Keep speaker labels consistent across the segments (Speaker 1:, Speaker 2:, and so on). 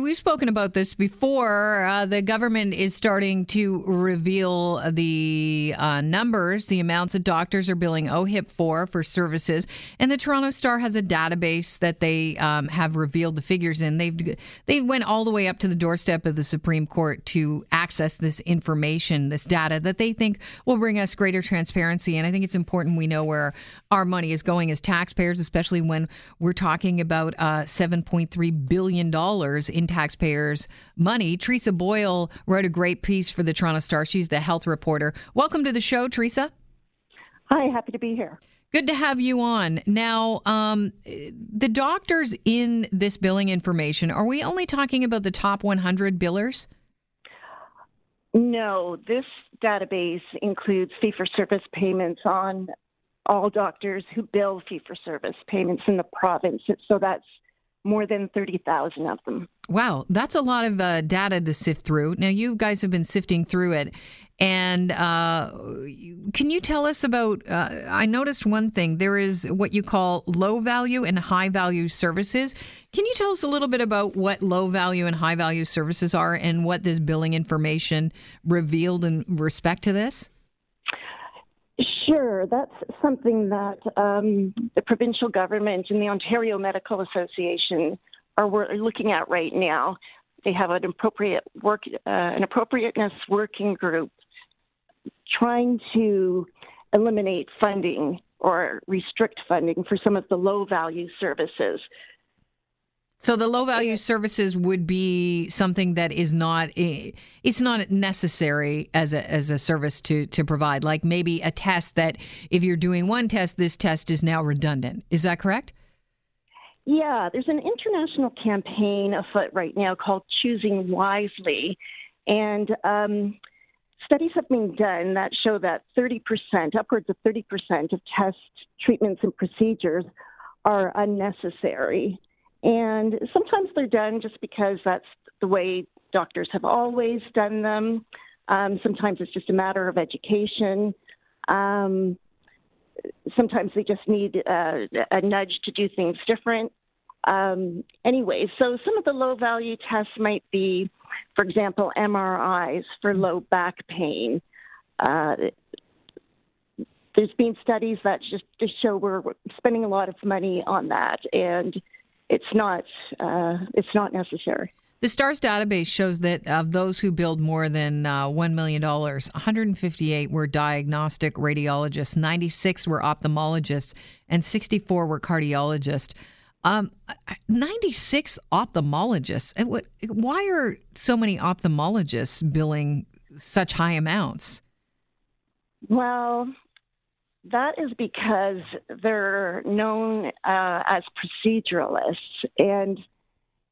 Speaker 1: We've spoken about this before. Uh, the government is starting to reveal the uh, numbers, the amounts that doctors are billing OHIP for for services, and the Toronto Star has a database that they um, have revealed the figures in. They've they went all the way up to the doorstep of the Supreme Court to access this information, this data that they think will bring us greater transparency. And I think it's important we know where our money is going as taxpayers, especially when we're talking about uh, seven point three billion dollars in taxpayers' money. Theresa Boyle wrote a great piece for the Toronto Star. She's the health reporter. Welcome to the show, Theresa.
Speaker 2: Hi, happy to be here.
Speaker 1: Good to have you on. Now, um, the doctors in this billing information, are we only talking about the top 100 billers?
Speaker 2: No, this database includes fee for service payments on all doctors who bill fee for service payments in the province. So that's more than 30,000 of them.
Speaker 1: Wow, that's a lot of uh, data to sift through. Now, you guys have been sifting through it. And uh, can you tell us about? Uh, I noticed one thing. There is what you call low value and high value services. Can you tell us a little bit about what low value and high value services are and what this billing information revealed in respect to this?
Speaker 2: Sure, that's something that um, the provincial government and the Ontario Medical Association are looking at right now. They have an appropriate work, uh, an appropriateness working group, trying to eliminate funding or restrict funding for some of the low value services.
Speaker 1: So the low value services would be something that is not it's not necessary as a as a service to to provide like maybe a test that if you're doing one test this test is now redundant. Is that correct?
Speaker 2: Yeah, there's an international campaign afoot right now called Choosing Wisely and um, studies have been done that show that 30%, upwards of 30% of test treatments and procedures are unnecessary. And sometimes they're done just because that's the way doctors have always done them. Um, sometimes it's just a matter of education. Um, sometimes they just need uh, a nudge to do things different. Um, anyway, so some of the low value tests might be, for example, MRIs for low back pain. Uh, there's been studies that just, just show we're spending a lot of money on that, and it's not uh, it's not necessary.
Speaker 1: The Star's database shows that of those who billed more than uh, $1 million, 158 were diagnostic radiologists, 96 were ophthalmologists, and 64 were cardiologists. Um, 96 ophthalmologists. Why are so many ophthalmologists billing such high amounts?
Speaker 2: Well, that is because they're known uh, as proceduralists and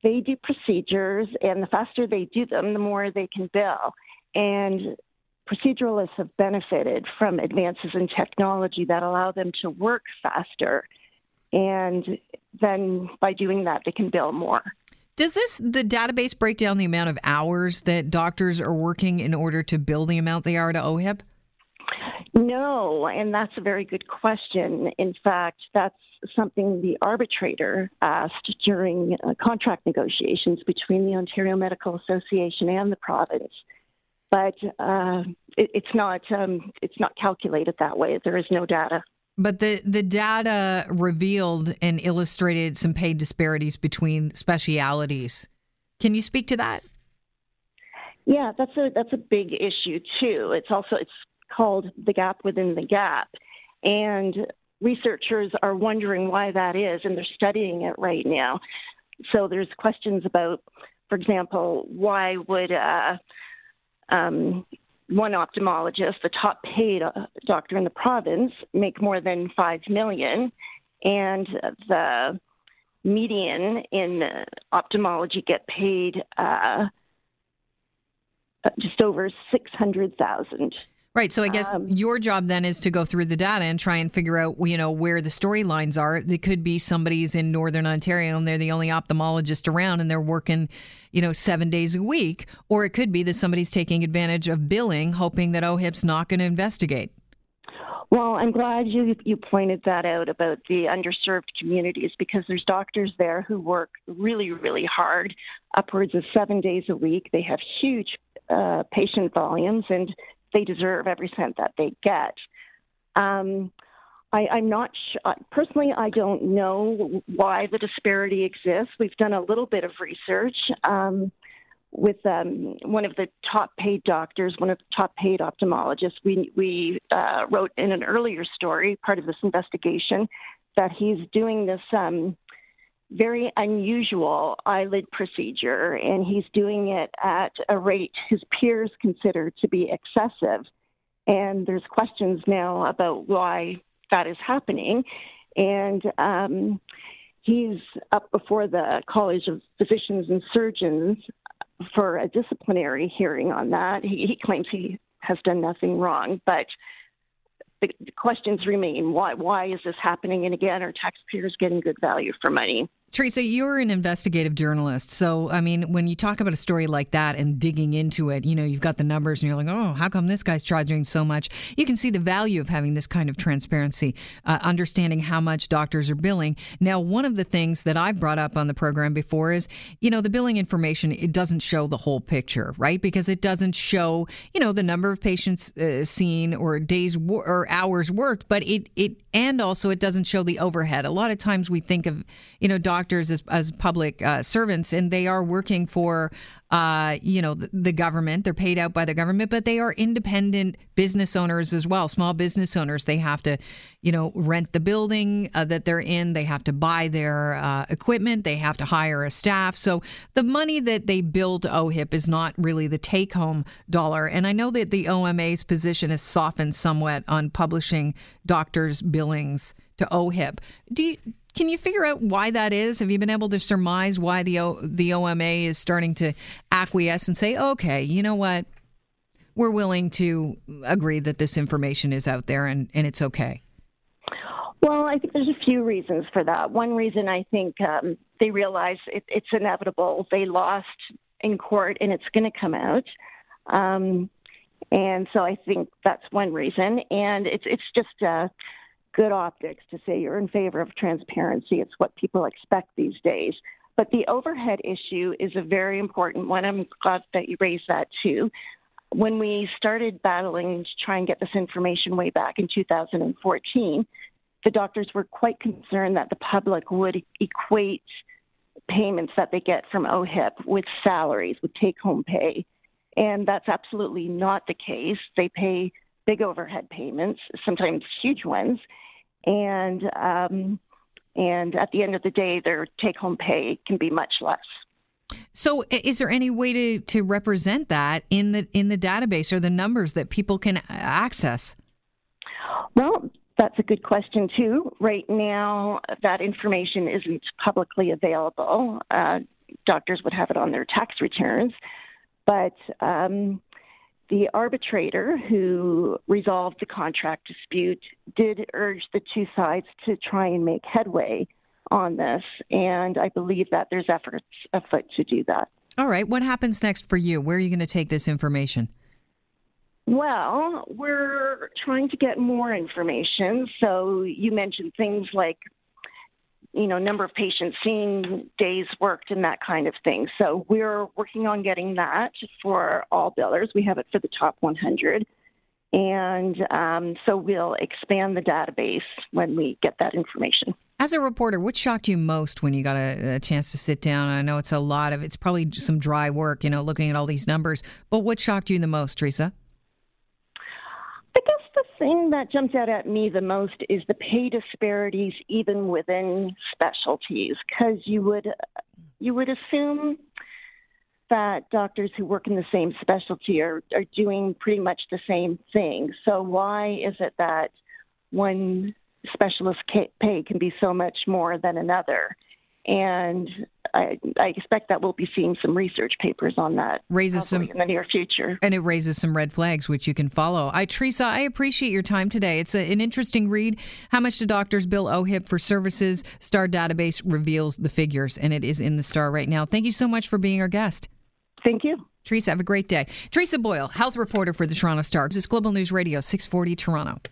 Speaker 2: they do procedures, and the faster they do them, the more they can bill. And proceduralists have benefited from advances in technology that allow them to work faster. And then by doing that, they can bill more.
Speaker 1: Does this the database break down the amount of hours that doctors are working in order to bill the amount they are to OHIP?
Speaker 2: No, and that's a very good question. In fact, that's something the arbitrator asked during uh, contract negotiations between the Ontario Medical Association and the province. But uh, it, it's not um, it's not calculated that way. There is no data.
Speaker 1: But the, the data revealed and illustrated some pay disparities between specialities. Can you speak to that?
Speaker 2: Yeah, that's a that's a big issue too. It's also it's called the gap within the gap. And researchers are wondering why that is, and they're studying it right now. So there's questions about, for example, why would uh, um, one ophthalmologist, the top paid uh, doctor in the province, make more than five million, and the median in ophthalmology get paid uh, just over six hundred thousand.
Speaker 1: Right. So I guess um, your job then is to go through the data and try and figure out, you know, where the storylines are. It could be somebody's in Northern Ontario and they're the only ophthalmologist around and they're working, you know, seven days a week. Or it could be that somebody's taking advantage of billing, hoping that OHIP's not going to investigate.
Speaker 2: Well, I'm glad you you pointed that out about the underserved communities because there's doctors there who work really, really hard, upwards of seven days a week. They have huge uh, patient volumes, and they deserve every cent that they get. Um, I, I'm not sh- personally. I don't know why the disparity exists. We've done a little bit of research. Um, with um, one of the top paid doctors, one of the top paid ophthalmologists. We, we uh, wrote in an earlier story, part of this investigation, that he's doing this um, very unusual eyelid procedure, and he's doing it at a rate his peers consider to be excessive. And there's questions now about why that is happening. And um, he's up before the College of Physicians and Surgeons for a disciplinary hearing on that. He, he claims he has done nothing wrong, but the, the questions remain: why why is this happening? And again, are taxpayers getting good value for money?
Speaker 1: Theresa, you're an investigative journalist. So, I mean, when you talk about a story like that and digging into it, you know, you've got the numbers and you're like, oh, how come this guy's charging so much? You can see the value of having this kind of transparency, uh, understanding how much doctors are billing. Now, one of the things that I've brought up on the program before is, you know, the billing information, it doesn't show the whole picture, right? Because it doesn't show, you know, the number of patients uh, seen or days wo- or hours worked, but it, it, and also it doesn't show the overhead. A lot of times we think of, you know, doctors doctors as, as public uh, servants, and they are working for, uh, you know, the, the, government. They're paid out by the government, but they are independent business owners as well. Small business owners. They have to, you know, rent the building uh, that they're in. They have to buy their uh, equipment. They have to hire a staff. So the money that they bill to OHIP is not really the take-home dollar. And I know that the OMA's position has softened somewhat on publishing doctors' billings to OHIP. Do you, can you figure out why that is? Have you been able to surmise why the o, the OMA is starting to acquiesce and say, "Okay, you know what? We're willing to agree that this information is out there and, and it's okay."
Speaker 2: Well, I think there's a few reasons for that. One reason I think um, they realize it, it's inevitable. They lost in court and it's going to come out. Um, and so I think that's one reason. And it's it's just uh, good optics to say you're in favor of transparency. It's what people expect these days. But the overhead issue is a very important one. I'm glad that you raised that too. When we started battling to try and get this information way back in 2014, the doctors were quite concerned that the public would equate payments that they get from OHIP with salaries, with take home pay. And that's absolutely not the case. They pay big overhead payments, sometimes huge ones, and um, and at the end of the day, their take home pay can be much less.
Speaker 1: So, is there any way to, to represent that in the in the database or the numbers that people can access?
Speaker 2: Well, that's a good question too. Right now, that information isn't publicly available. Uh, doctors would have it on their tax returns, but um, the arbitrator who resolved the contract dispute did urge the two sides to try and make headway on this, and I believe that there's efforts afoot to do that.
Speaker 1: All right. What happens next for you? Where are you going to take this information?
Speaker 2: Well, we're trying to get more information. So you mentioned things like you know, number of patients seen, days worked, and that kind of thing. So we're working on getting that for all billers. We have it for the top 100. And um, so we'll expand the database when we get that information.
Speaker 1: As a reporter, what shocked you most when you got a, a, chance to sit down? I know it's a lot of, it's probably some dry work, you know, looking at all these numbers. But what shocked you the most,
Speaker 2: Theresa? Thing that jumped out at me the most is the pay disparities even within specialties because you would you would assume that doctors who work in the same specialty are, are doing pretty much the same thing. So why is it that one specialist pay can be so much more than another? And I, I, expect that we'll be seeing some research papers on that
Speaker 1: raises some
Speaker 2: in the near future,
Speaker 1: and it raises some red flags which you can follow. I Theresa, I appreciate your time today. It's a, an interesting read. How much do doctors bill OHIP for services? Star Database reveals the figures, and it is in the Star right now. Thank you so much for being our guest.
Speaker 2: Thank you.
Speaker 1: Theresa, have a great day. Theresa Boyle, health reporter for the Toronto Star. This is Global News Radio, 640 Toronto.